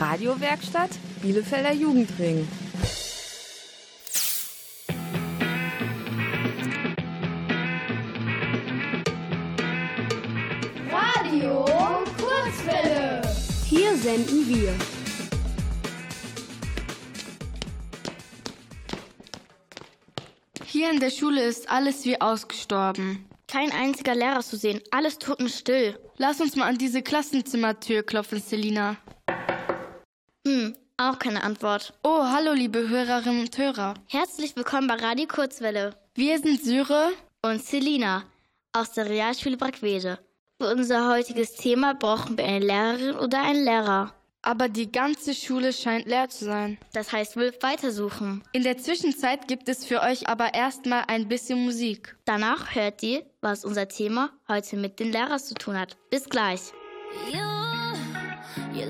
Radiowerkstatt Bielefelder Jugendring. Radio Kurzwelle. Hier senden wir. Hier in der Schule ist alles wie ausgestorben. Kein einziger Lehrer zu sehen, alles totenstill. Lass uns mal an diese Klassenzimmertür klopfen, Selina. Hm, auch keine Antwort. Oh, hallo, liebe Hörerinnen und Hörer. Herzlich willkommen bei Radio Kurzwelle Wir sind Syre. und Selina aus der Realschule Brackwede. Für unser heutiges Thema brauchen wir eine Lehrerin oder einen Lehrer. Aber die ganze Schule scheint leer zu sein. Das heißt, wir weitersuchen. In der Zwischenzeit gibt es für euch aber erstmal ein bisschen Musik. Danach hört ihr, was unser Thema heute mit den Lehrern zu tun hat. Bis gleich. You, you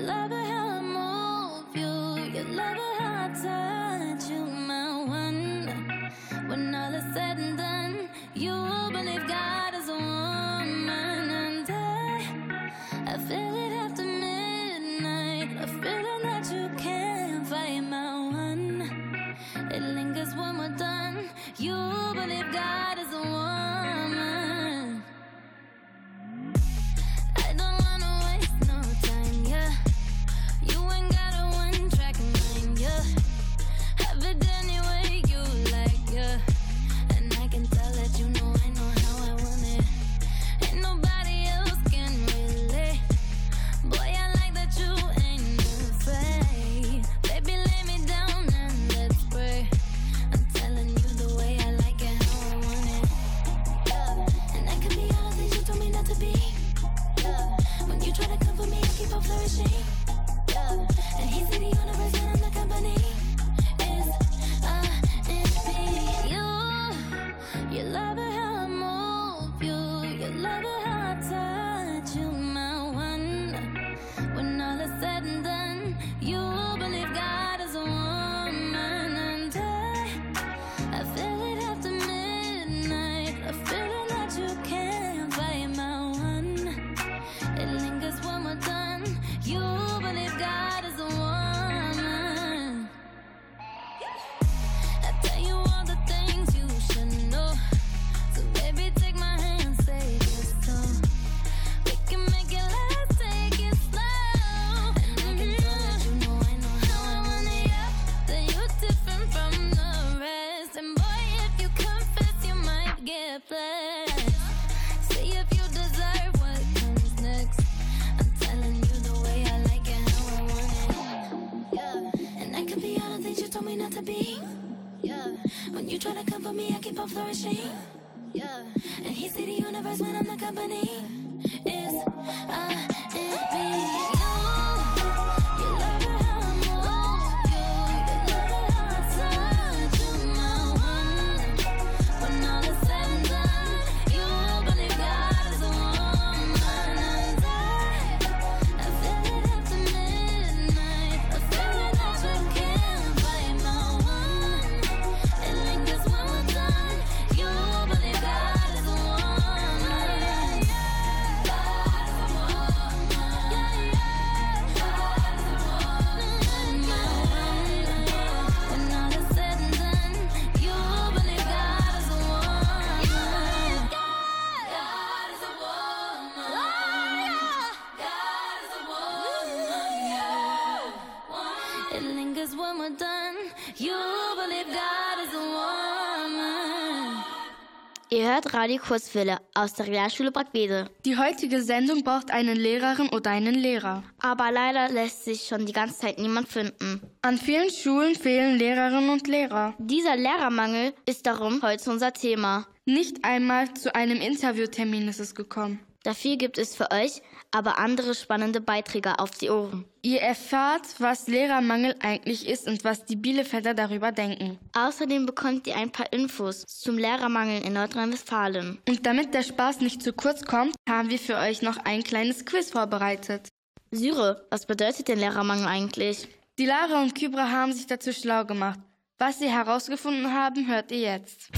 Radio Kurzwelle aus der Realschule Brackwede. Die heutige Sendung braucht eine Lehrerin oder einen Lehrer. Aber leider lässt sich schon die ganze Zeit niemand finden. An vielen Schulen fehlen Lehrerinnen und Lehrer. Dieser Lehrermangel ist darum heute unser Thema. Nicht einmal zu einem Interviewtermin ist es gekommen. Dafür gibt es für euch aber andere spannende Beiträge auf die Ohren. Ihr erfahrt, was Lehrermangel eigentlich ist und was die Bielefelder darüber denken. Außerdem bekommt ihr ein paar Infos zum Lehrermangel in Nordrhein-Westfalen. Und damit der Spaß nicht zu kurz kommt, haben wir für euch noch ein kleines Quiz vorbereitet. Syre, was bedeutet denn Lehrermangel eigentlich? Die Lara und Kybra haben sich dazu schlau gemacht. Was sie herausgefunden haben, hört ihr jetzt.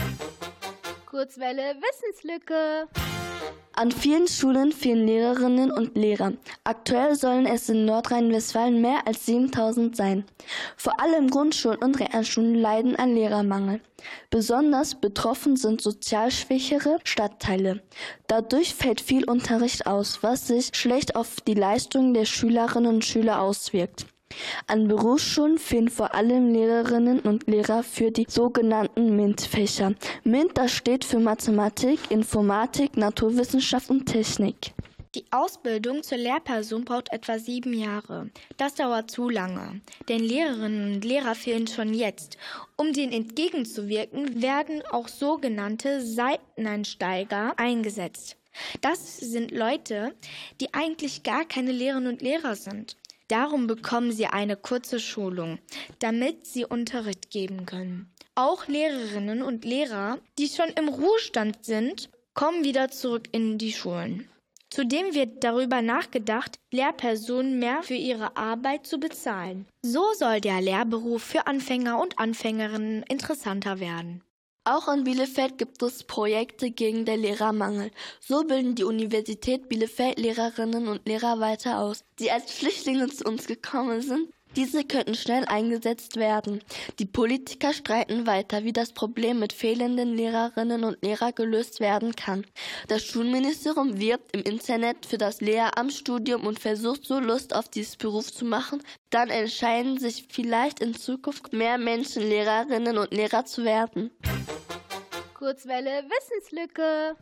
Kurzwelle Wissenslücke. An vielen Schulen fehlen Lehrerinnen und Lehrer. Aktuell sollen es in Nordrhein-Westfalen mehr als 7000 sein. Vor allem Grundschulen und Realschulen leiden an Lehrermangel. Besonders betroffen sind sozial schwächere Stadtteile. Dadurch fällt viel Unterricht aus, was sich schlecht auf die Leistungen der Schülerinnen und Schüler auswirkt. An Berufsschulen fehlen vor allem Lehrerinnen und Lehrer für die sogenannten MINT-Fächer. MINT, das steht für Mathematik, Informatik, Naturwissenschaft und Technik. Die Ausbildung zur Lehrperson braucht etwa sieben Jahre. Das dauert zu lange, denn Lehrerinnen und Lehrer fehlen schon jetzt. Um denen entgegenzuwirken, werden auch sogenannte Seiteneinsteiger eingesetzt. Das sind Leute, die eigentlich gar keine Lehrerinnen und Lehrer sind. Darum bekommen sie eine kurze Schulung, damit sie Unterricht geben können. Auch Lehrerinnen und Lehrer, die schon im Ruhestand sind, kommen wieder zurück in die Schulen. Zudem wird darüber nachgedacht, Lehrpersonen mehr für ihre Arbeit zu bezahlen. So soll der Lehrberuf für Anfänger und Anfängerinnen interessanter werden. Auch in Bielefeld gibt es Projekte gegen den Lehrermangel. So bilden die Universität Bielefeld Lehrerinnen und Lehrer weiter aus, die als Flüchtlinge zu uns gekommen sind. Diese könnten schnell eingesetzt werden. Die Politiker streiten weiter, wie das Problem mit fehlenden Lehrerinnen und Lehrern gelöst werden kann. Das Schulministerium wirbt im Internet für das Lehramtsstudium und versucht so Lust auf dieses Beruf zu machen. Dann entscheiden sich vielleicht in Zukunft mehr Menschen Lehrerinnen und Lehrer zu werden. Kurzwelle Wissenslücke.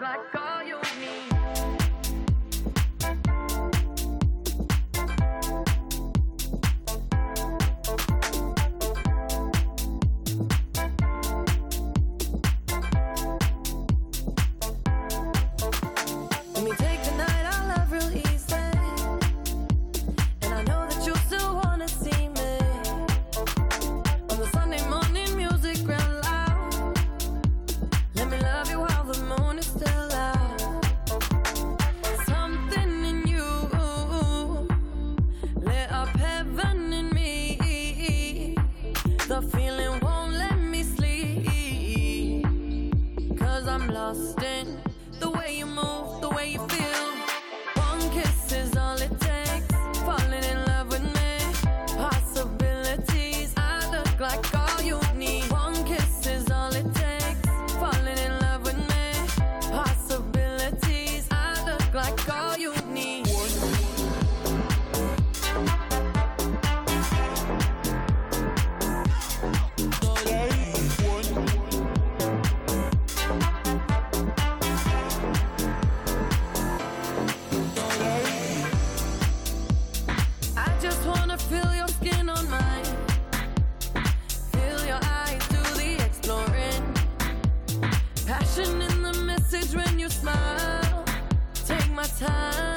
Let message when you smile. Take my time.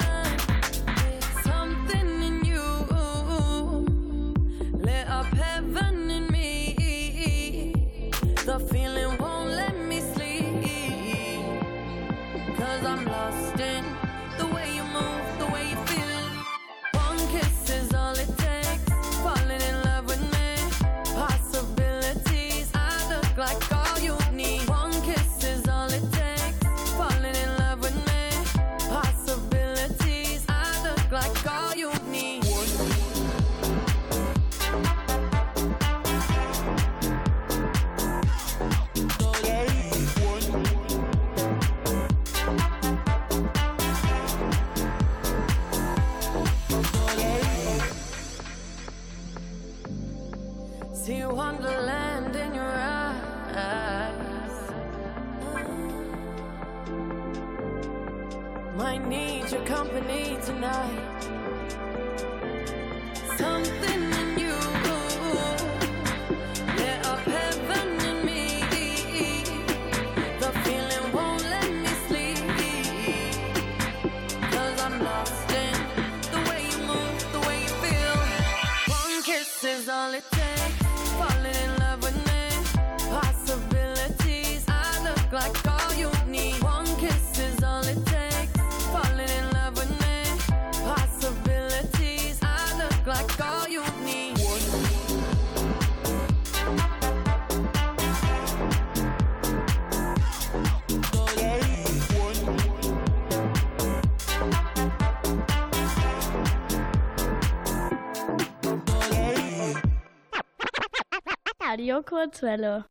Radio Kurzwelle.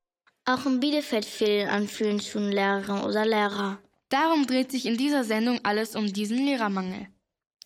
Auch in Bielefeld fehlen an vielen Schulen Lehrerinnen oder Lehrer. Darum dreht sich in dieser Sendung alles um diesen Lehrermangel.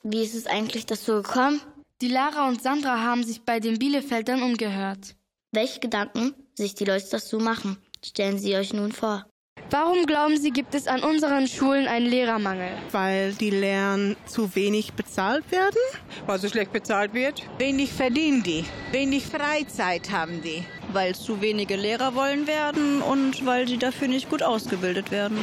Wie ist es eigentlich dazu gekommen? Die Lara und Sandra haben sich bei den Bielefeldern umgehört. Welche Gedanken sich die Leute dazu machen, stellen Sie euch nun vor. Warum glauben Sie, gibt es an unseren Schulen einen Lehrermangel? Weil die Lehrern zu wenig bezahlt werden. Weil so schlecht bezahlt wird. Wenig verdienen die. Wenig Freizeit haben die. Weil zu wenige Lehrer wollen werden und weil sie dafür nicht gut ausgebildet werden.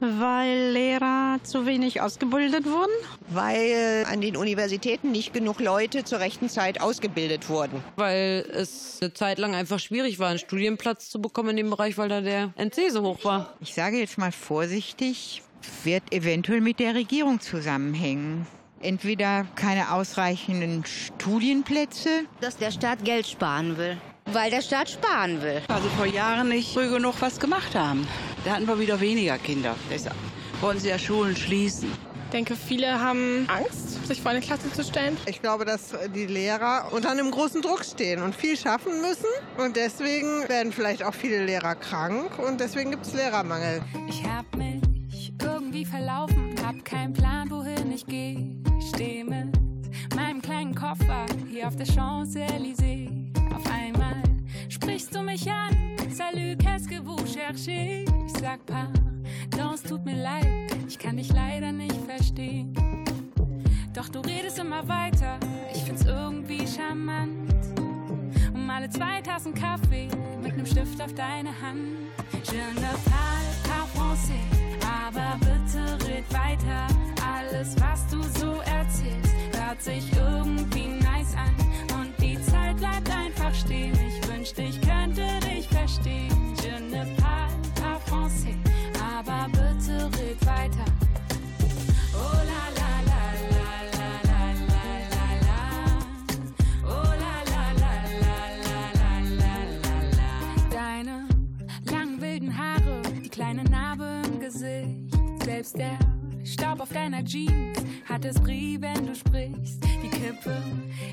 Weil Lehrer zu wenig ausgebildet wurden? Weil an den Universitäten nicht genug Leute zur rechten Zeit ausgebildet wurden. Weil es eine Zeit lang einfach schwierig war, einen Studienplatz zu bekommen in dem Bereich, weil da der NC so hoch war. Ich sage jetzt mal vorsichtig, wird eventuell mit der Regierung zusammenhängen. Entweder keine ausreichenden Studienplätze. Dass der Staat Geld sparen will weil der Staat sparen will. Also vor Jahren nicht früh genug was gemacht haben. Da hatten wir wieder weniger Kinder. Deshalb wollen sie ja Schulen schließen. Ich denke, viele haben Angst, sich vor eine Klasse zu stellen. Ich glaube, dass die Lehrer unter einem großen Druck stehen und viel schaffen müssen. Und deswegen werden vielleicht auch viele Lehrer krank und deswegen gibt es Lehrermangel. Ich hab mich irgendwie verlaufen, hab keinen Plan, wohin ich gehe. Stehe mit meinem kleinen Koffer hier auf der Champs-Élysées. Auf einmal sprichst du mich an. Salut, qu'est-ce que vous cherchez? Ich sag pardon, es tut mir leid, ich kann dich leider nicht verstehen. Doch du redest immer weiter, ich find's irgendwie charmant. Um alle zwei Tassen Kaffee mit nem Stift auf deine Hand. Je ne parle pas français, aber bitte red weiter. Alles, was du so erzählst, hört sich irgendwie nice an. Und die Zeit bleibt einfach stehen. Ich wünschte, ich könnte dich verstehen. Je ne parle pas français, aber bitte red weiter. Oh la la la la la la la la la. Oh la la la la la la la la la. Deine langen wilden Haare, die kleine Narbe im Gesicht. Selbst der Staub auf deiner Jeans hat es Brie, wenn du sprichst. Die Kippe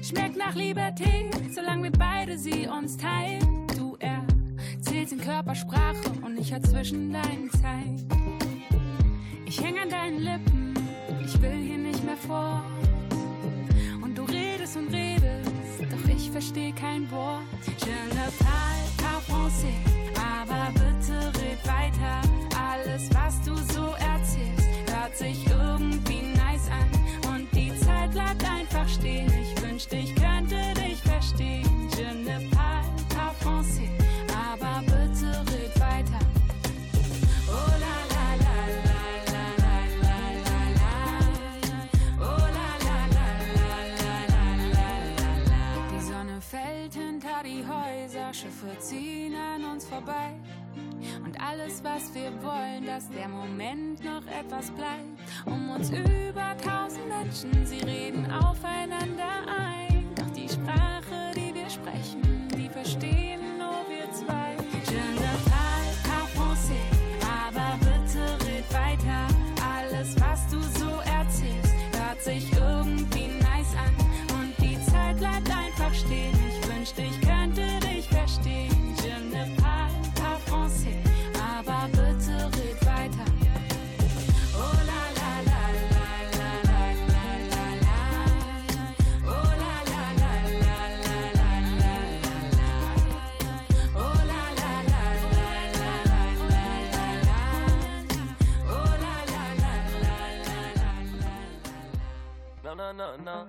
schmeckt nach Liberté, solange wir beide sie uns teilen. Du erzählst in Körpersprache und ich hör zwischen deinen Zeilen. Ich häng an deinen Lippen, ich will hier nicht mehr vor. Und du redest und redest, doch ich versteh kein Wort. Je ne parle pas français, aber bitte red weiter. Alles, was du hört sich irgendwie nice an. Und die Zeit bleibt einfach stehen. Ich wünschte, ich könnte dich verstehen. Je ne parle pas français, aber bitte red weiter. Oh la la la la la la la la la. Oh la la la la la la la la la. Die Sonne fällt hinter die Häuser, Schiffe ziehen an uns vorbei. Und alles, was wir wollen, dass der Moment noch etwas bleibt. Um uns über tausend Menschen, sie reden aufeinander ein. Doch die Sprache, die wir sprechen, die verstehen на на.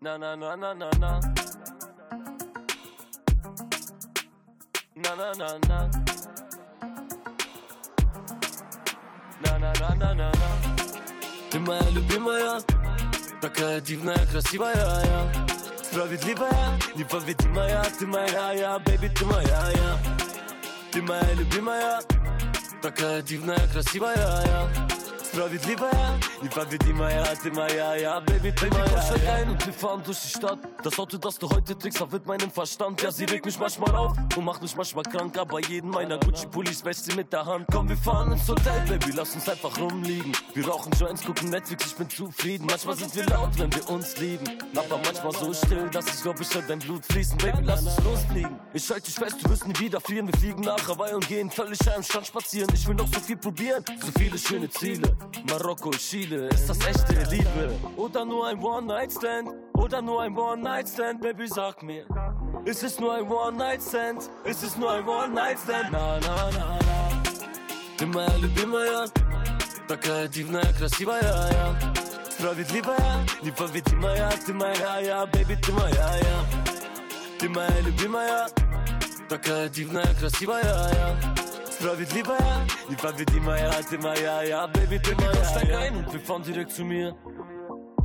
На на Ты моя любимая Такая дивная, красивая я. Справедливая, непобедимая Ты моя я, бэби, ты моя я. Ты моя любимая Такая дивная, красивая я Справит ли я? Не победи моя, ты моя, ja, Baby, ты moja, komm, steig ein und wir fahren durch die Stadt. Das Auto, das du heute trägst, verwirrt meinen Verstand. Ja, sie regt mich manchmal auf und macht mich manchmal krank. Aber jeden meiner Gucci-Pullis wäscht sie mit der Hand. Komm, wir fahren ins Hotel, Baby, lass uns einfach rumliegen. Wir rauchen Joints, gucken Netflix, ich bin zufrieden. Manchmal sind wir laut, wenn wir uns lieben. Aber manchmal so still, dass ich glaub, ich hör dein Blut fließen. Baby, lass uns losfliegen. Ich halte dich fest, du wirst nie wieder frieren. Wir fliegen nach Hawaii und gehen völlig am Strand spazieren. Ich will noch so viel probieren, so viele schöne Ziele. Marokko, Chile, ist das echte Liebe? Oder nur ein One-Night-Stand? Oder nur ein One-Night-Stand? Baby, sag mir. Ist es nur ein One-Night-Stand? Ist es nur ein One-Night-Stand? Na, na, na, na. Ты моя любимая, такая дивная, красивая, я. Справедливая, непобедимая, ты моя, я, baby, ты моя, я. Ты моя любимая, такая дивная, красивая, Private lieber ja, die Vibe wird immer erhalten, immer ja, ja, Baby, bin mal ja, steig rein und wir fahren direkt zu mir.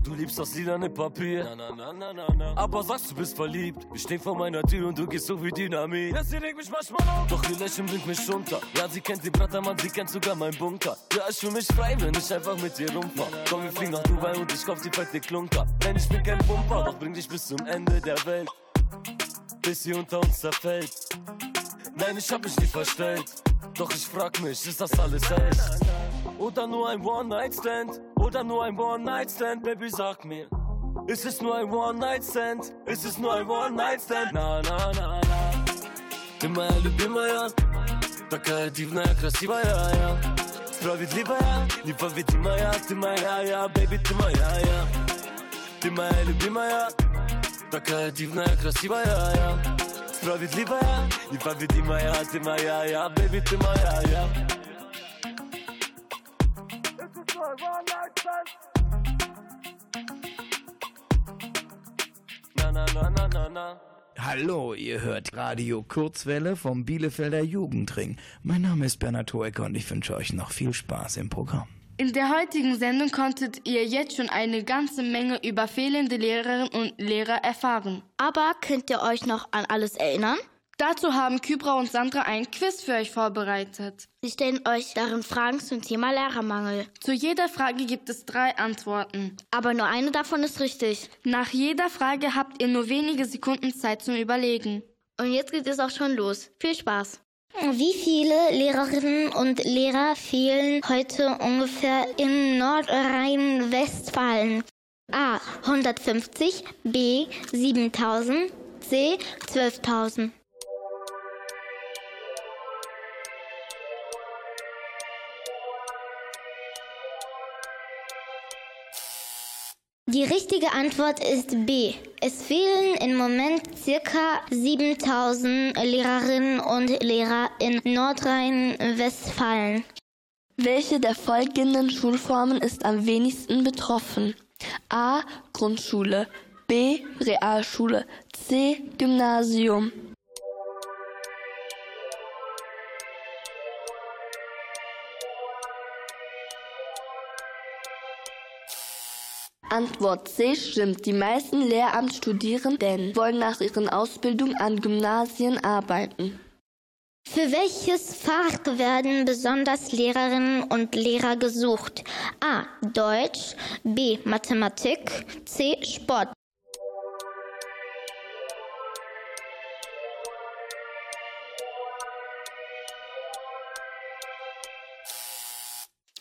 Du liebst das lilane Papier. Na, na, na, na, na, na. Aber sagst, du bist verliebt. Wir stehen vor meiner Tür und du gehst so wie Dynamit. Ja, sie regt mich manchmal auf. Doch ihr Lächeln bringt mich runter. Ja, sie kennt die Brattermann, sie kennt sogar meinen Bunker. Ja, ich fühl mich frei, wenn ich einfach mit dir rumfahr. Komm, wir fliegen nach Dubai und ich kauf die fette Klunker. Denn ich bin kein Bumper, doch bring dich bis zum Ende der Welt. Bis sie unter uns zerfällt. Nein, ich hab mich nie verstellt. Doch ich frag mich, ist das alles echt? Oder nur ein One-Night-Stand? Oder nur ein One-Night-Stand? Baby, sag mir. Ist es nur ein One-Night-Stand? Ist es nur ein One-Night-Stand? Na, na, na, na. Ты моя любимая, такая дивная, красивая, я. Справедливая, непобедимая, ты моя, я, baby, ты моя, я. Ты моя любимая, такая дивная, красивая, я. Справедливая, непобедимая, ты моя, я, baby, ты моя, я. Na, na, na, na, na, na. Hallo, ihr hört Radio Kurzwelle vom Bielefelder Jugendring. Mein Name ist Bernhard Hoecker und ich wünsche euch noch viel Spaß im Programm. In der heutigen Sendung konntet ihr jetzt schon eine ganze Menge über fehlende Lehrerinnen und Lehrer erfahren. Aber könnt ihr euch noch an alles erinnern? Dazu haben Kybra und Sandra ein Quiz für euch vorbereitet. Sie stellen euch darin Fragen zum Thema Lehrermangel. Zu jeder Frage gibt es drei Antworten. Aber nur eine davon ist richtig. Nach jeder Frage habt ihr nur wenige Sekunden Zeit zum Überlegen. Und jetzt geht es auch schon los. Viel Spaß. Wie viele Lehrerinnen und Lehrer fehlen heute ungefähr in Nordrhein-Westfalen? A. 150, B. 7000, C. 12.000. Die richtige Antwort ist B. Es fehlen im Moment circa 7000 Lehrerinnen und Lehrer in Nordrhein-Westfalen. Welche der folgenden Schulformen ist am wenigsten betroffen? A. Grundschule, B. Realschule, C. Gymnasium. Antwort C stimmt. Die meisten Lehramtsstudierenden wollen nach ihren Ausbildung an Gymnasien arbeiten. Für welches Fach werden besonders Lehrerinnen und Lehrer gesucht? A. Deutsch, B. Mathematik, C. Sport.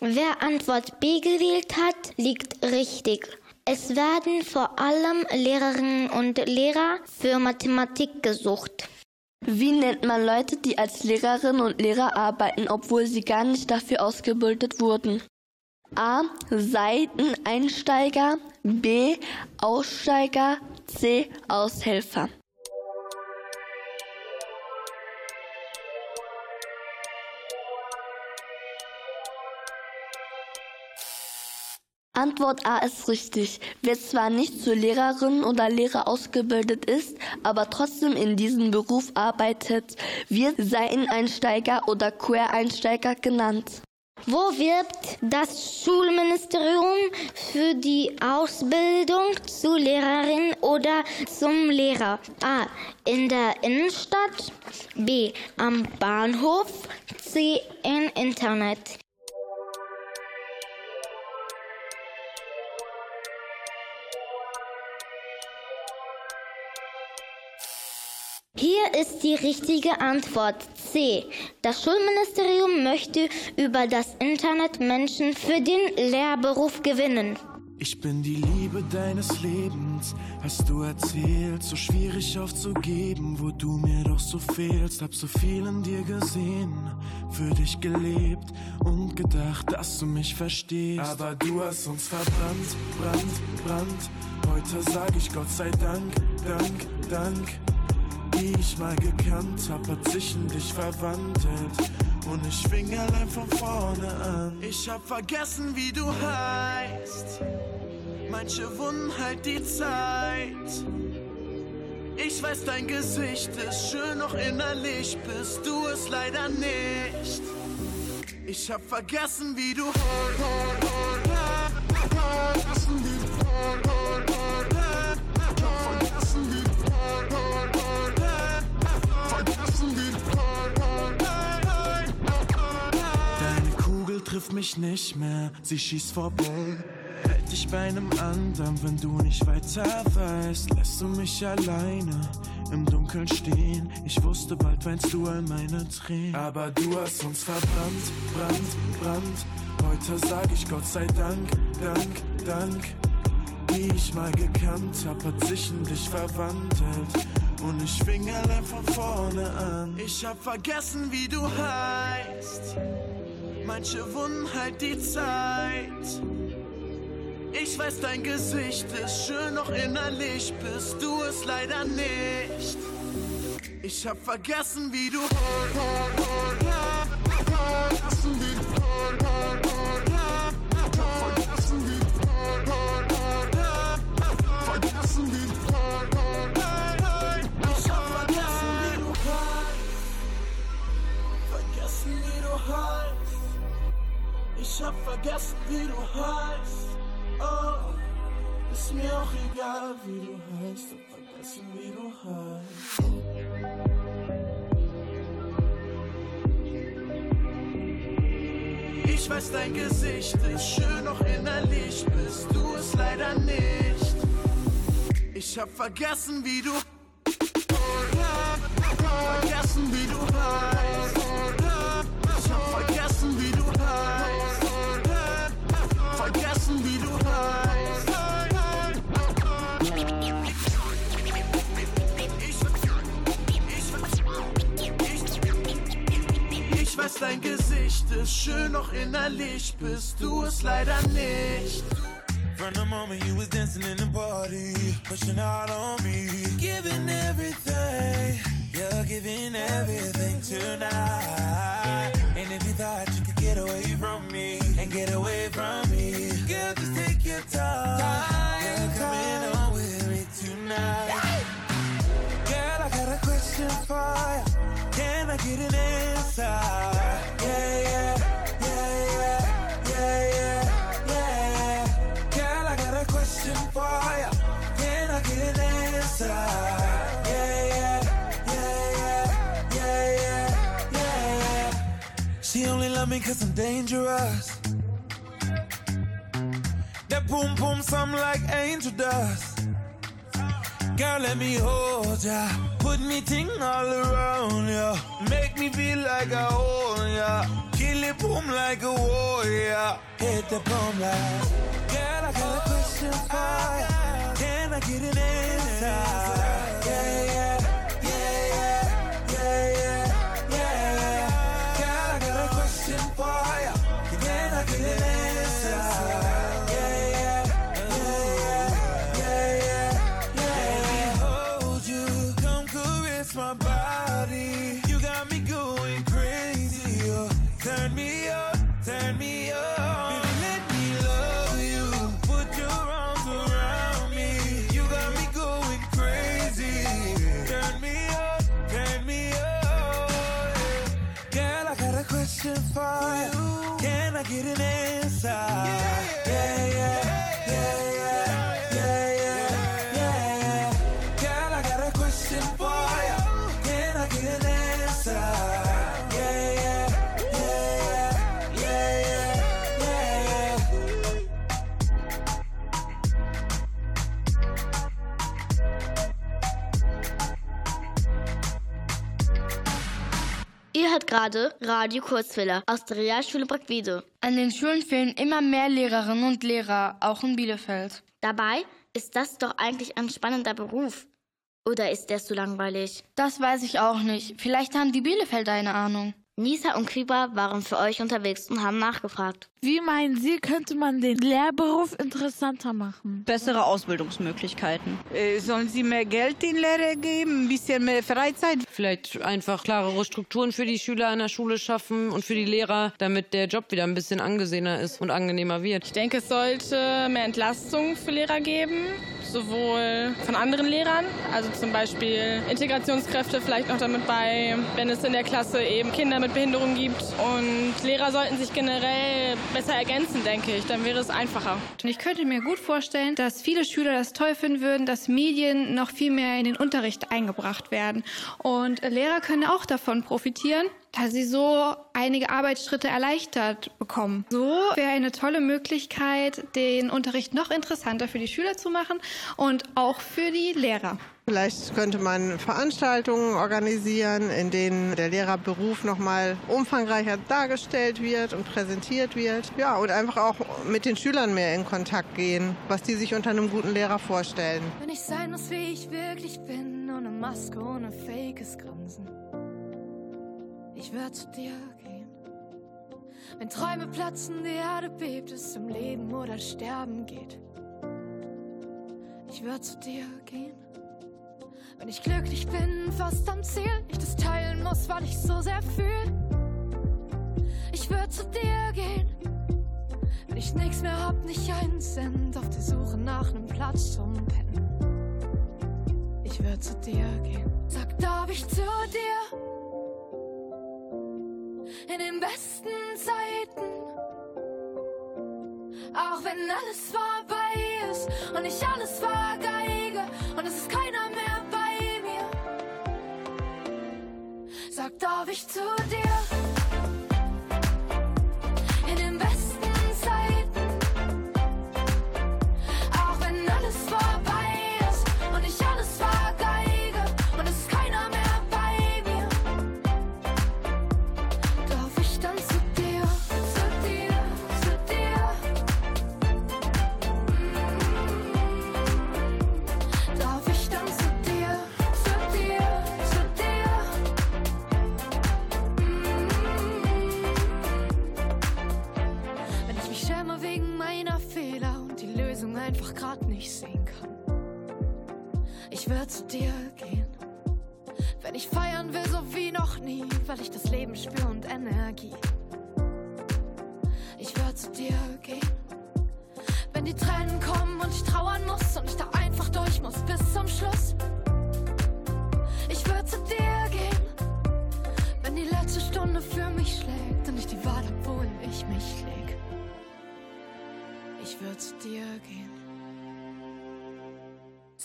Wer Antwort B gewählt hat, liegt richtig. Es werden vor allem Lehrerinnen und Lehrer für Mathematik gesucht. Wie nennt man Leute, die als Lehrerinnen und Lehrer arbeiten, obwohl sie gar nicht dafür ausgebildet wurden? A. Seiteneinsteiger, B. Aussteiger, C. Aushelfer. Antwort A ist richtig. Wer zwar nicht zur Lehrerin oder Lehrer ausgebildet ist, aber trotzdem in diesem Beruf arbeitet, wird Seiteneinsteiger oder Quereinsteiger genannt. Wo wirbt das Schulministerium für die Ausbildung zur Lehrerin oder zum Lehrer? A. In der Innenstadt. B. Am Bahnhof. C. Im Internet. Hier ist die richtige Antwort C. Das Schulministerium möchte über das Internet Menschen für den Lehrberuf gewinnen. Ich bin die Liebe deines Lebens, hast du erzählt, so schwierig aufzugeben, wo du mir doch so fehlst, hab so viel in dir gesehen, für dich gelebt und gedacht, dass du mich verstehst. Aber du hast uns verbrannt, brannt, brannt, heute sag ich Gott sei Dank, Dank, Dank. Die ich mal gekannt hab, hat sich in dich verwandelt. Und ich fing allein von vorne an. Ich hab vergessen, wie du heißt. Manche Wunden halt die Zeit. Ich weiß, dein Gesicht ist schön, noch innerlich bist du es leider nicht. Ich hab vergessen, wie du vergessen, Trifft mich nicht mehr, sie schießt vorbei. Hält dich bei einem anderen, wenn du nicht weiter weißt, lässt du mich alleine im Dunkeln stehen. Ich wusste, bald weinst du all meine Tränen. Aber du hast uns verbrannt, brannt, brannt. Heute sag ich Gott sei Dank, Dank, Dank. Die ich mal gekannt hab, hat sich in dich verwandelt. Und ich fing allein von vorne an. Ich hab vergessen, wie du heißt. Manche Wunden halt die Zeit. Ich weiß, dein Gesicht ist schön, noch innerlich bist du es leider nicht. Ich hab vergessen, wie du vergessen, wie vergessen, wie vergessen, wie Ich hab vergessen, wie du heißt. Oh, ist mir auch egal, wie du heißt. Hab vergessen, wie du heißt. Ich weiß, dein Gesicht ist schön, noch innerlich bist du es leider nicht. Ich hab vergessen, wie du vergessen, wie du heißt. Weiß, dein Gesicht ist schön, noch innerlich bist du es leider nicht. From the moment you was dancing in the party, pushing out on me, giving everything, you're giving everything tonight. And if you thought you could get away from me and get away from me, girl, just take your time. You're coming on with me tonight. Girl, I got a question for you. Can I get an answer? Me cause I'm dangerous. That boom boom something like angel dust. Girl, let me hold ya. Put me ting all around ya. Make me feel like I own ya. Kill it boom like a warrior. Hit the boom like. Girl, I got a question for ya. Can I get an answer? Yeah, yeah, hört gerade Radio Kurzwelle aus der Realschule Brackwede. An den Schulen fehlen immer mehr Lehrerinnen und Lehrer, auch in Bielefeld. Dabei ist das doch eigentlich ein spannender Beruf. Oder ist der so langweilig? Das weiß ich auch nicht. Vielleicht haben die Bielefelder eine Ahnung. Nisa und Küber waren für euch unterwegs und haben nachgefragt. Wie meinen Sie, könnte man den Lehrberuf interessanter machen? Bessere Ausbildungsmöglichkeiten. Äh, sollen Sie mehr Geld den Lehrern geben, ein bisschen mehr Freizeit? Vielleicht einfach klarere Strukturen für die Schüler an der Schule schaffen und für die Lehrer, damit der Job wieder ein bisschen angesehener ist und angenehmer wird. Ich denke, es sollte mehr Entlastung für Lehrer geben sowohl von anderen Lehrern, also zum Beispiel Integrationskräfte vielleicht noch damit bei, wenn es in der Klasse eben Kinder mit Behinderung gibt. Und Lehrer sollten sich generell besser ergänzen, denke ich. Dann wäre es einfacher. Ich könnte mir gut vorstellen, dass viele Schüler das toll finden würden, dass Medien noch viel mehr in den Unterricht eingebracht werden. Und Lehrer können auch davon profitieren da sie so einige Arbeitsschritte erleichtert bekommen. So wäre eine tolle Möglichkeit, den Unterricht noch interessanter für die Schüler zu machen und auch für die Lehrer. Vielleicht könnte man Veranstaltungen organisieren, in denen der Lehrerberuf noch mal umfangreicher dargestellt wird und präsentiert wird. Ja, und einfach auch mit den Schülern mehr in Kontakt gehen, was die sich unter einem guten Lehrer vorstellen. Wenn ich sein muss, wie ich wirklich bin, ohne Maske, ohne fakes Grinsen ich werde zu dir gehen. Wenn Träume platzen, die Erde bebt, es um Leben oder Sterben geht. Ich werde zu dir gehen. Wenn ich glücklich bin, fast am Ziel, ich das teilen muss, weil ich so sehr fühle. Ich würde zu dir gehen. Wenn ich nichts mehr hab, nicht einen Cent, auf die Suche nach nem Platz zum Pennen. Ich würde zu dir gehen. Sag, darf ich zu dir? In den besten Zeiten. Auch wenn alles vorbei ist und ich alles vergeige und es ist keiner mehr bei mir. mit dir gehen. Wenn ich feiern will, so wie noch nie, weil ich das Leben spür und Energie. Ich würde zu dir gehen. Wenn die Tränen kommen und ich trauern muss und ich da einfach durch muss bis zum Schluss. Ich würde zu dir gehen. Wenn die letzte Stunde für mich schlägt und ich die Wahl hab, wohin ich mich leg. Ich würde zu dir gehen.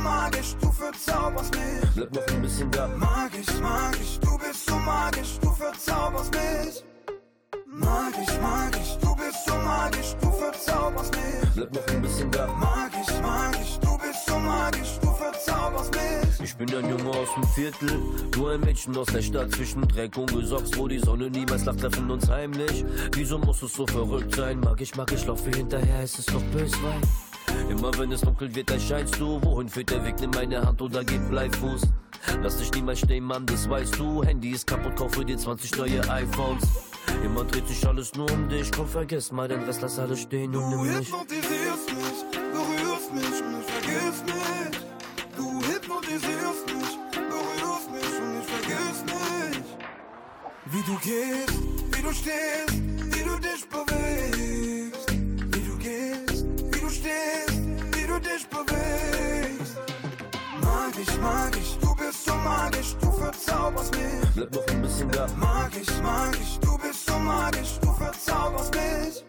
magisch, du bist bist so magisch, du verzauberst mich. Bleib noch ein bisschen da. Magisch, magisch, du bist so magisch, du verzauberst mich. Ich bin ein Junge aus dem Viertel, du ein Mädchen aus der Stadt zwischen Dreck und Gesocks, wo die Sonne niemals lacht, treffen uns heimlich. Wieso muss es so verrückt sein? Mag ich, mag ich, lauf wie hinterher, es ist doch böswein. Immer wenn es dunkel wird, erscheinst du. Wohin führt der Weg? Nimm meine Hand oder gib Bleifuß. Lass dich niemals stehen, Mann, das weißt du. Handy ist kaputt, kaufe dir 20 neue iPhones. Immer dreht sich alles nur um dich. Komm, vergiss mal den Rest, lass alles stehen und nimm Du mich. hypnotisierst mich, berührst mich und ich vergiss mich. Du hypnotisierst mich, berührst mich und ich vergiss mich. Wie du gehst, wie du stehst, wie du dich bewegst. Du dich bewegst. Magisch, magisch, du bist so magisch, du verzauberst mich. Bleib noch ein bisschen da. Magisch, magisch, du bist so magisch, du verzauberst mich.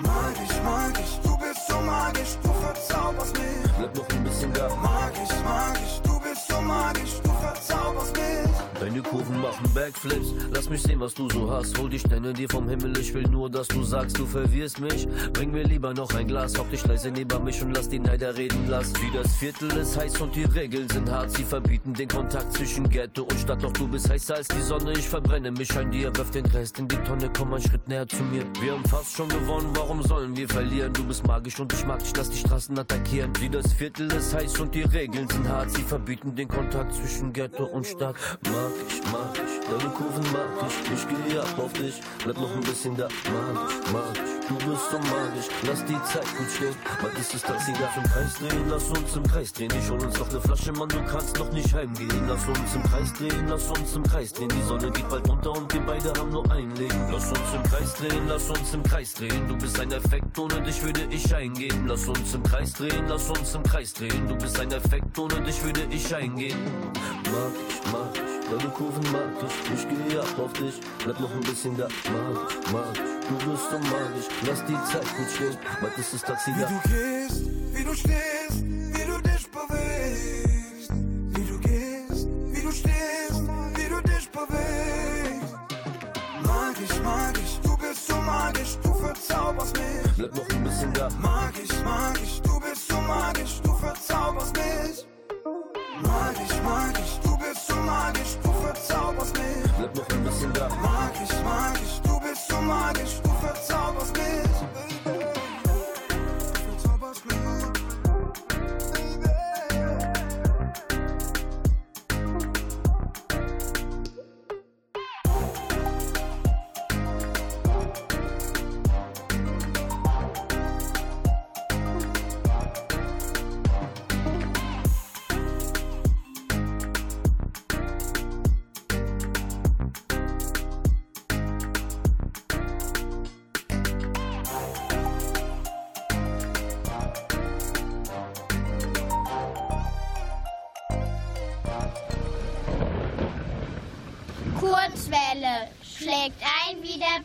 Magisch, magisch, du bist so magisch, du verzauberst mich. Bleib noch ein bisschen da. Magisch, magisch, du bist so magisch, du verzauberst mich. Deine Kurven machen Backflips. Lass mich sehen, was du so hast. Hol die Sterne dir vom Himmel. Ich will nur, dass du sagst, du verwirrst mich. Bring mir lieber noch ein Glas. Hock dich leise neben mich und lass die Neider reden. Lass wie das Viertel ist heiß und die Regeln sind hart. Sie verbieten den Kontakt zwischen Ghetto und Stadt. Doch du bist heißer als die Sonne. Ich verbrenne mich an dir. Wirf den Rest in die Tonne. Komm einen Schritt näher zu mir. Wir haben fast schon gewonnen. Warum sollen wir verlieren? Du bist magisch und ich mag dich. Lass die Straßen attackieren. Wie das Viertel ist heiß und die Regeln sind hart. Sie verbieten den Kontakt zwischen Ghetto und Stadt. Mag ich, mag ich. Deine Kurven mag ich. Ich gehe ab auf dich. Bleib noch ein bisschen da. Mag ich, mag ich. Du bist so magisch. Lass die Zeit gut stehen. Bald ist es Taxi, lass im Kreis drehen. Lass uns im Kreis drehen. Ich hol uns noch ne Flasche, Mann. Du kannst noch nicht heimgehen. Lass uns im Kreis drehen. Lass uns im Kreis drehen. Die Sonne geht bald runter und wir beide haben nur ein Leben. Lass uns im Kreis drehen. Lass uns im Kreis drehen. Du bist ein Effekt, ohne dich würde ich eingehen. Lass uns im Kreis drehen. Lass uns im Kreis drehen. Du bist ein Effekt, ohne dich würde ich eingehen. Mag ich, mag ich. Deine Kurven mag ich, ich gehe ab auf dich, bleib noch ein bisschen da, mag ich, mag ich, du bist so magisch, lass die Zeit gut stehen, bald ist das Taxi Wie du gehst, wie du stehst, wie du dich bewegst. Wie du gehst, wie du stehst, wie du dich bewegst. Magisch, magisch, du bist so magisch, du verzauberst mich. Bleib noch ein bisschen da. Magisch, magisch, du bist so magisch, du verzauberst mich. Magisch, magisch, du bist so magisch, du verzauberst mich. Bleib noch ein bisschen da. Magisch, magisch, du bist so magisch, du verzauberst mich.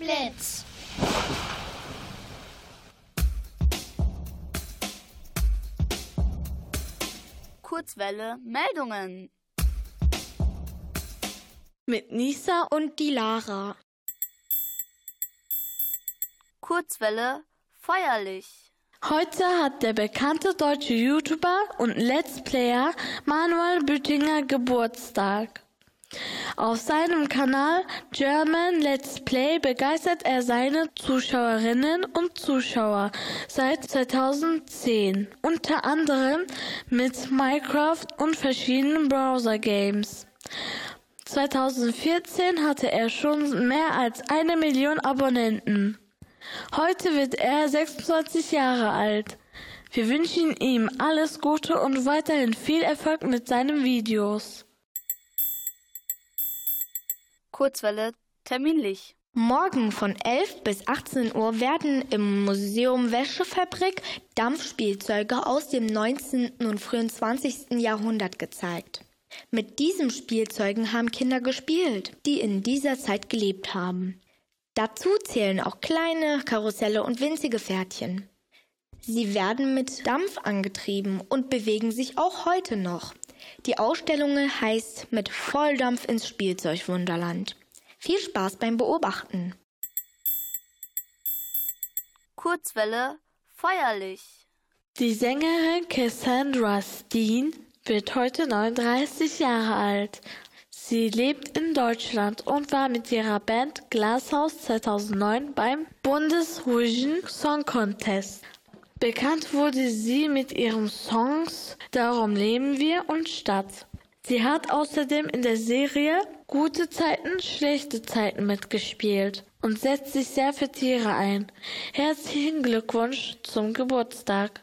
Blitz. Kurzwelle Meldungen. Mit Nisa und die Lara. Kurzwelle feierlich. Heute hat der bekannte deutsche YouTuber und Let's Player Manuel Büttinger Geburtstag. Auf seinem Kanal German Let's Play begeistert er seine Zuschauerinnen und Zuschauer seit 2010, unter anderem mit Minecraft und verschiedenen Browser-Games. 2014 hatte er schon mehr als eine Million Abonnenten. Heute wird er 26 Jahre alt. Wir wünschen ihm alles Gute und weiterhin viel Erfolg mit seinen Videos. Kurzwelle terminlich. Morgen von 11 bis 18 Uhr werden im Museum Wäschefabrik Dampfspielzeuge aus dem 19. und frühen 20. Jahrhundert gezeigt. Mit diesen Spielzeugen haben Kinder gespielt, die in dieser Zeit gelebt haben. Dazu zählen auch kleine Karusselle und winzige Pferdchen. Sie werden mit Dampf angetrieben und bewegen sich auch heute noch. Die Ausstellung heißt mit Volldampf ins Spielzeugwunderland. Viel Spaß beim Beobachten. Kurzwelle, feierlich. Die Sängerin Cassandra Steen wird heute 39 Jahre alt. Sie lebt in Deutschland und war mit ihrer Band Glashaus 2009 beim Bundesruhischen Song Contest. Bekannt wurde sie mit ihren Songs Darum leben wir und Stadt. Sie hat außerdem in der Serie Gute Zeiten, schlechte Zeiten mitgespielt und setzt sich sehr für Tiere ein. Herzlichen Glückwunsch zum Geburtstag.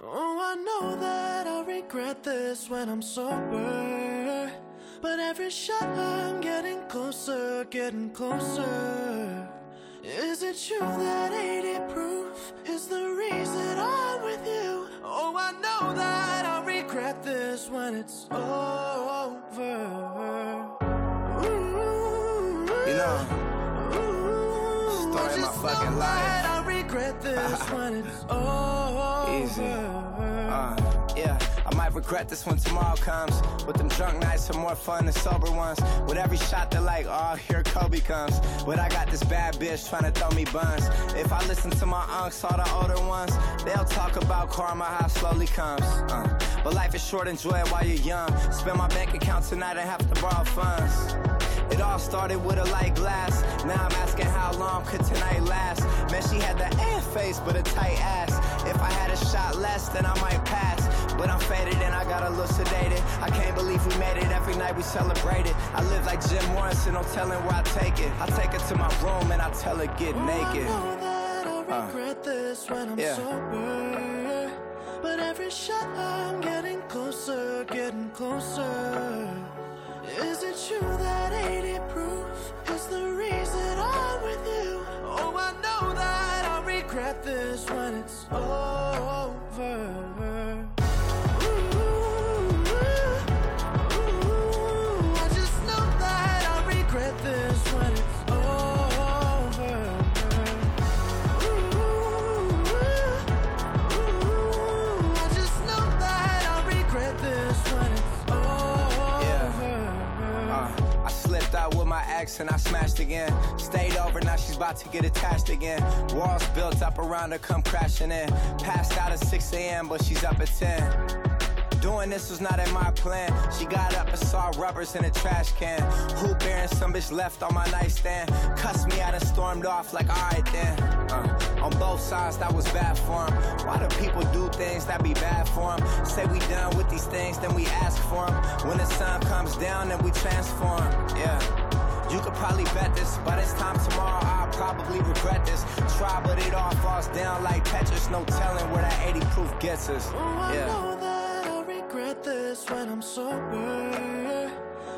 Oh, I know that I'll regret this when I'm sober. But every shot I'm getting closer, getting closer. Is it true that 80 proof is the reason I'm with you? Oh, I know that I'll regret this when it's over. Ooh, You know, story of my fucking life. I regret this when it's over. Easy. I might regret this when tomorrow comes. With them drunk nights are more fun than sober ones. With every shot, they're like, oh, here Kobe comes. But I got this bad bitch trying to throw me buns. If I listen to my unks, all the older ones, they'll talk about karma, how slowly comes. Uh, but life is short, enjoy it while you're young. Spend my bank account tonight and have to borrow funds. It all started with a light glass. Now I'm asking how long could tonight last. Man, she had the air face, but a tight ass. If I had a shot less, then I might pass. But I'm faded and I got a little sedated. I can't believe we made it. Every night we celebrated. I live like Jim Morrison, no telling where I take it. I take her to my room and I tell her get oh, naked. I know that I uh. regret this when I'm yeah. sober. But every shot I'm getting closer, getting closer. Is it true that 80 proof is the reason I'm with you? Oh, I know that I'll regret this when it's over. And I smashed again. Stayed over, now she's about to get attached again. Walls built up around her, come crashing in. Passed out at 6 a.m., but she's up at 10. Doing this was not in my plan. She got up and saw rubbers in a trash can. Who bearing some bitch left on my nightstand? Cussed me out and stormed off like, alright then. Uh, on both sides, that was bad for him. Why do people do things that be bad for them? Say we done with these things, then we ask for them. When the sun comes down, then we transform. Yeah. You could probably bet this. By this time tomorrow, I'll probably regret this. Try, but it all falls down like Tetris. No telling where that 80 proof gets us. Oh, I Yeah. know that I'll regret this when I'm sober.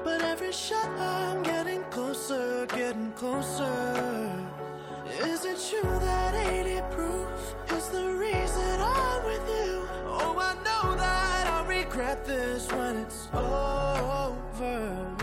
But every shot I'm getting closer, getting closer. Is it true that 80 proof is the reason I'm with you? Oh, I know that I'll regret this when it's over.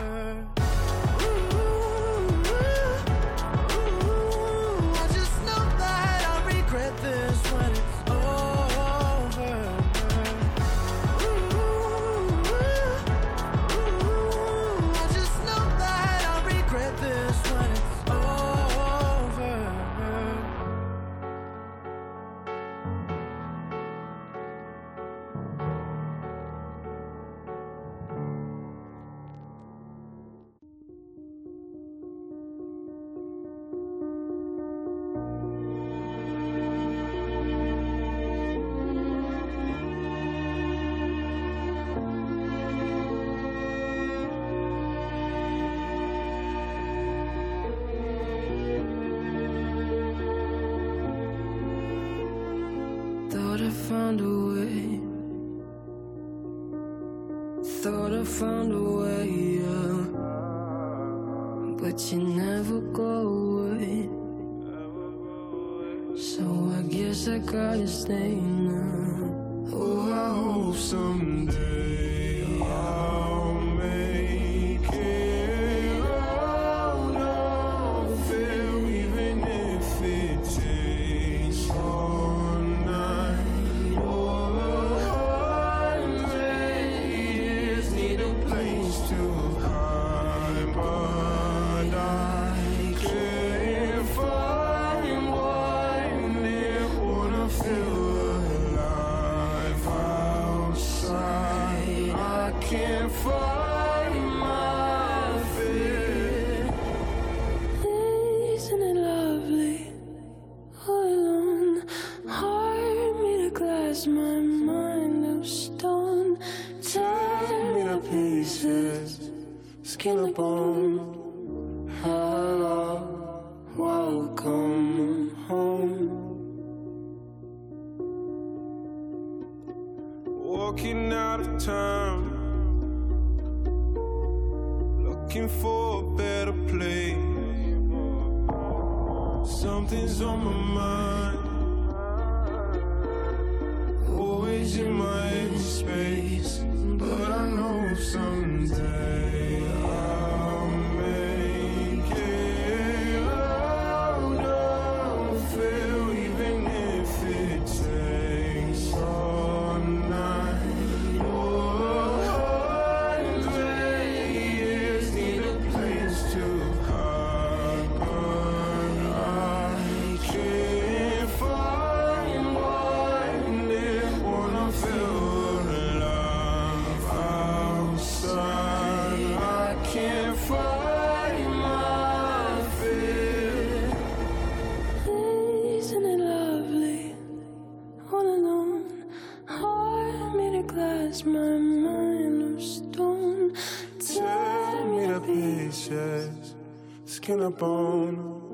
kicking a bone.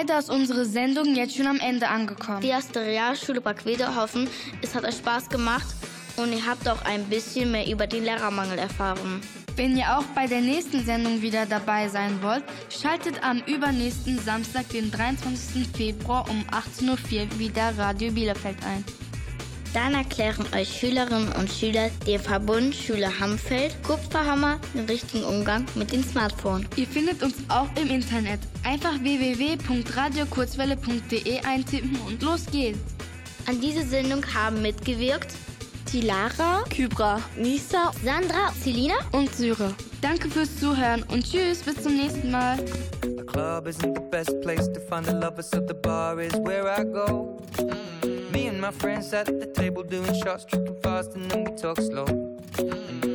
Leider ist unsere Sendung jetzt schon am Ende angekommen. Wir aus der Realschule Brackwede hoffen, es hat euch Spaß gemacht und ihr habt auch ein bisschen mehr über den Lehrermangel erfahren. Wenn ihr auch bei der nächsten Sendung wieder dabei sein wollt, schaltet am übernächsten Samstag, den 23. Februar um 18.04 Uhr wieder Radio Bielefeld ein. Dann erklären euch Schülerinnen und Schüler den Verbund Schule Hamfeld Kupferhammer den richtigen Umgang mit dem Smartphone. Ihr findet uns auch im Internet. Einfach www.radiokurzwelle.de eintippen und los geht's. An dieser Sendung haben mitgewirkt die Lara, Kybra, Nisa, Sandra, Selina und Syre. Danke fürs Zuhören und tschüss, bis zum nächsten Mal. The club isn't the best place to find the lovers, so the bar is where I go. Me and my friends at the table doing shots, tripping fast, and then we talk slow.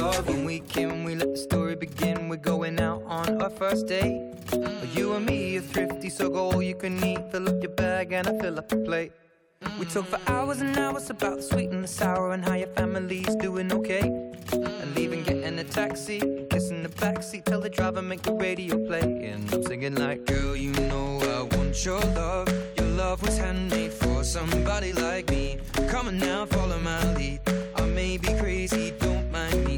Of. When we can, we let the story begin. We're going out on our first date. You and me are thrifty, so go all you can eat. Fill up your bag and I fill up the plate. We talk for hours and hours about the sweet and the sour and how your family's doing okay. And leaving, getting a taxi, kissing the backseat, tell the driver make the radio play. And I'm singing like, girl, you know I want your love. Your love was handmade for somebody like me. Come on now, follow my lead. I may be crazy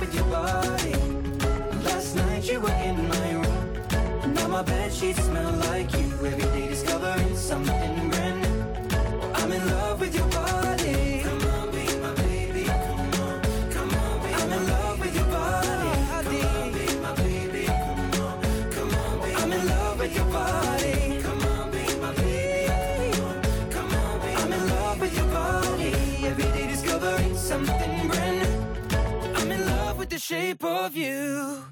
With your body. Last night you were in my room. Now my bed sheets smell like you. Every day discovering something shape of you.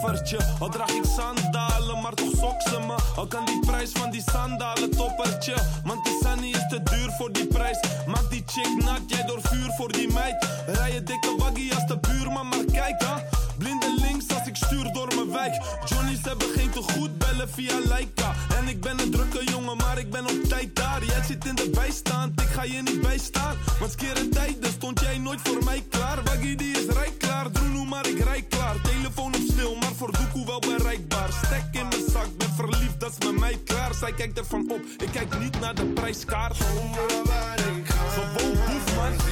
Al draag ik sandalen, maar toch sok ze me. Al kan die prijs van die sandalen toppertje. Want die sunny is te duur voor die prijs. Maak die chick nat, jij door vuur voor die meid. Rij je dikke waggie als de buurman, maar kijk ha. Blinde links stuur door mijn wijk. Johnny's hebben geen te goed bellen via Leica. En ik ben een drukke jongen, maar ik ben op tijd daar. Jij zit in de bijstand, ik ga je niet bijstaan. Want skere tijden stond jij nooit voor mij klaar. Waggie die is rijk klaar, droenoe maar ik rijk klaar. Telefoon op stil, maar voor doekoe wel bereikbaar. Stek in mijn zak, ben verliefd, dat is met mij klaar. Zij kijkt ervan op, ik kijk niet naar de prijskaart. Overal waar ik ga, Gewoon boef man.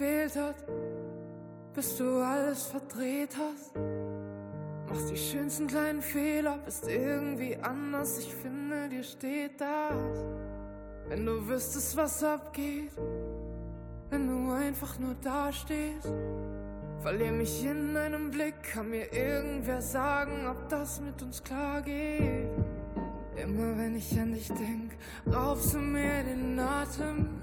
Gefehlt hat, bis du alles verdreht hast. Machst die schönsten kleinen Fehler, bist irgendwie anders. Ich finde, dir steht das. Wenn du wüsstest, was abgeht, wenn du einfach nur dastehst. Verlier mich in einem Blick, kann mir irgendwer sagen, ob das mit uns klar geht. Immer wenn ich an dich denk, raubst du mir den Atem.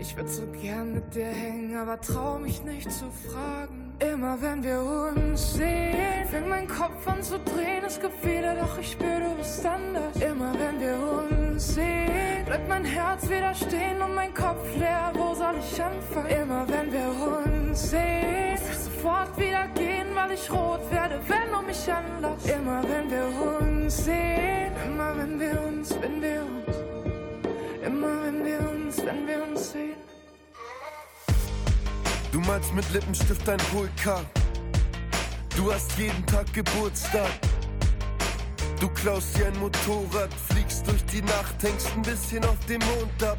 Ich würd so gern mit dir hängen, aber trau mich nicht zu fragen. Immer wenn wir uns sehen, fängt mein Kopf an zu drehen. Es gibt viele, doch ich spür, du bist anders. Immer wenn wir uns sehen, bleibt mein Herz wieder stehen und mein Kopf leer. Wo soll ich anfangen? Immer wenn wir uns sehen, muss ich sofort wieder gehen, weil ich rot werde, wenn du mich anlässt. Immer wenn wir uns sehen, immer wenn wir uns, wenn wir uns, immer wenn wir uns, wenn wir uns sehen. Du malst mit Lippenstift ein Vulkan. Du hast jeden Tag Geburtstag. Du klaust dir ein Motorrad, fliegst durch die Nacht, hängst ein bisschen auf dem Mond ab.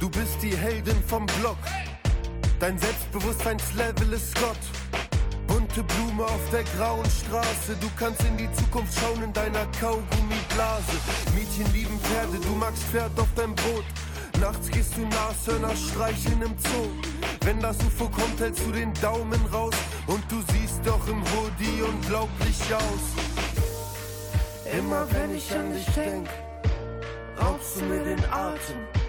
Du bist die Heldin vom Block. Dein Selbstbewusstseinslevel ist Gott. Bunte Blume auf der grauen Straße. Du kannst in die Zukunft schauen in deiner Kaugummiblase. Mädchen lieben Pferde, du magst Pferd auf deinem Brot. Nachts gehst du Nashörner streicheln im Zoo. Wenn das UFO kommt, hältst du den Daumen raus. Und du siehst doch im Hoodie unglaublich aus. Immer wenn ich an dich denk, raubst du mir den Atem.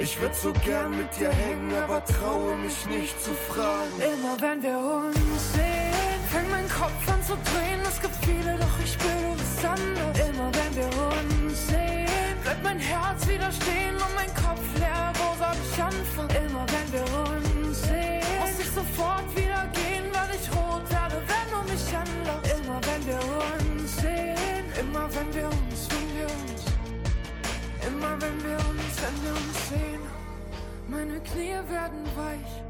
Ich würd so gern mit dir hängen, aber traue mich nicht zu fragen. Immer wenn wir uns sehen, fängt mein Kopf an zu drehen. Es gibt viele, doch ich du bist anders. Immer wenn wir uns sehen, bleibt mein Herz wieder stehen und mein Kopf leer. Wo soll ich anfangen? Immer wenn wir uns sehen, muss ich sofort wieder gehen, weil ich rot werde, wenn du mich anlachst. Immer wenn wir uns sehen, immer wenn wir uns, wenn wir uns, immer wenn wir uns, wir uns sehen. Meine Knie werden weich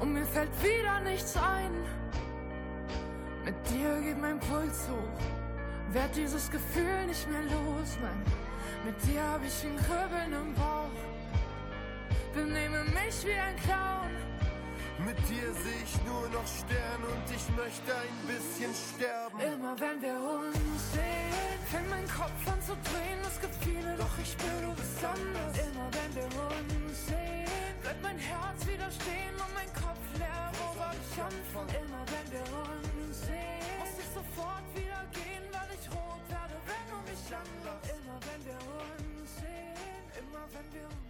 und mir fällt wieder nichts ein. Mit dir geht mein Puls hoch, werd dieses Gefühl nicht mehr los, nein. Mit dir hab ich ein Kribbeln im Bauch, benehme mich wie ein Clown. Mit dir seh ich nur noch Sterne und ich möchte ein bisschen sterben. Immer wenn wir uns sehen, fängt mein Kopf an zu drehen. Es gibt viele, doch ich spür, du bist anders. Immer wenn wir uns sehen, bleibt mein Herz wieder stehen und mein Kopf leer. Wo soll ich anfangen? Immer wenn wir uns sehen, muss ich sofort wieder gehen, weil ich rot werde, wenn du mich anlachst. Immer wenn wir uns sehen, immer wenn wir uns, uns